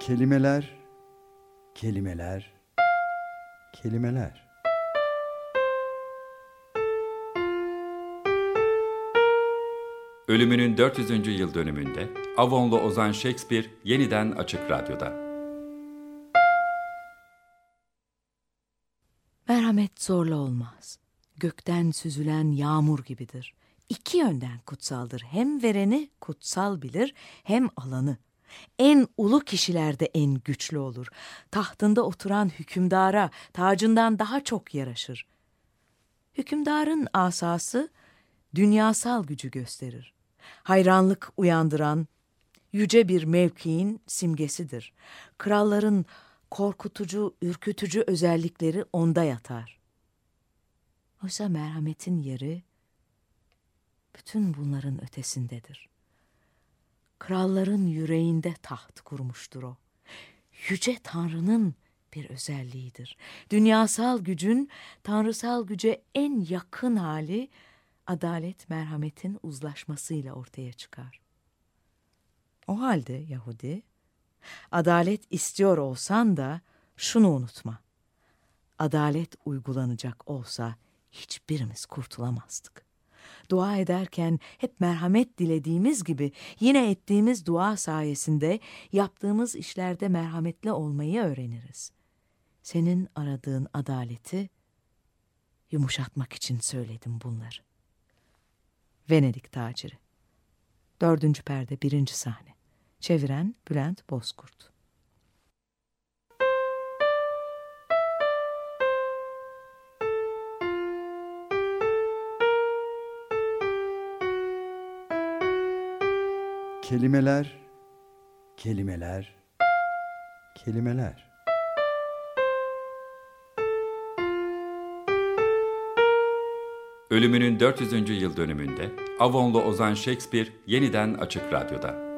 Kelimeler, kelimeler, kelimeler. Ölümünün 400. yıl dönümünde Avonlu Ozan Shakespeare yeniden Açık Radyo'da. Merhamet zorla olmaz. Gökten süzülen yağmur gibidir. İki yönden kutsaldır. Hem vereni kutsal bilir hem alanı. En ulu kişilerde en güçlü olur. Tahtında oturan hükümdara tacından daha çok yaraşır. Hükümdarın asası dünyasal gücü gösterir. Hayranlık uyandıran yüce bir mevkiin simgesidir. Kralların korkutucu, ürkütücü özellikleri onda yatar. Oysa merhametin yeri bütün bunların ötesindedir. Kralların yüreğinde taht kurmuştur o. Yüce Tanrı'nın bir özelliğidir. Dünyasal gücün tanrısal güce en yakın hali adalet merhametin uzlaşmasıyla ortaya çıkar. O halde Yahudi, adalet istiyor olsan da şunu unutma. Adalet uygulanacak olsa hiçbirimiz kurtulamazdık. Dua ederken hep merhamet dilediğimiz gibi yine ettiğimiz dua sayesinde yaptığımız işlerde merhametli olmayı öğreniriz. Senin aradığın adaleti yumuşatmak için söyledim bunları. Venedik taciri. Dördüncü perde birinci sahne. Çeviren Bülent Bozkurt. Kelimeler, kelimeler, kelimeler. Ölümünün 400. yıl dönümünde Avonlu Ozan Shakespeare yeniden Açık Radyo'da.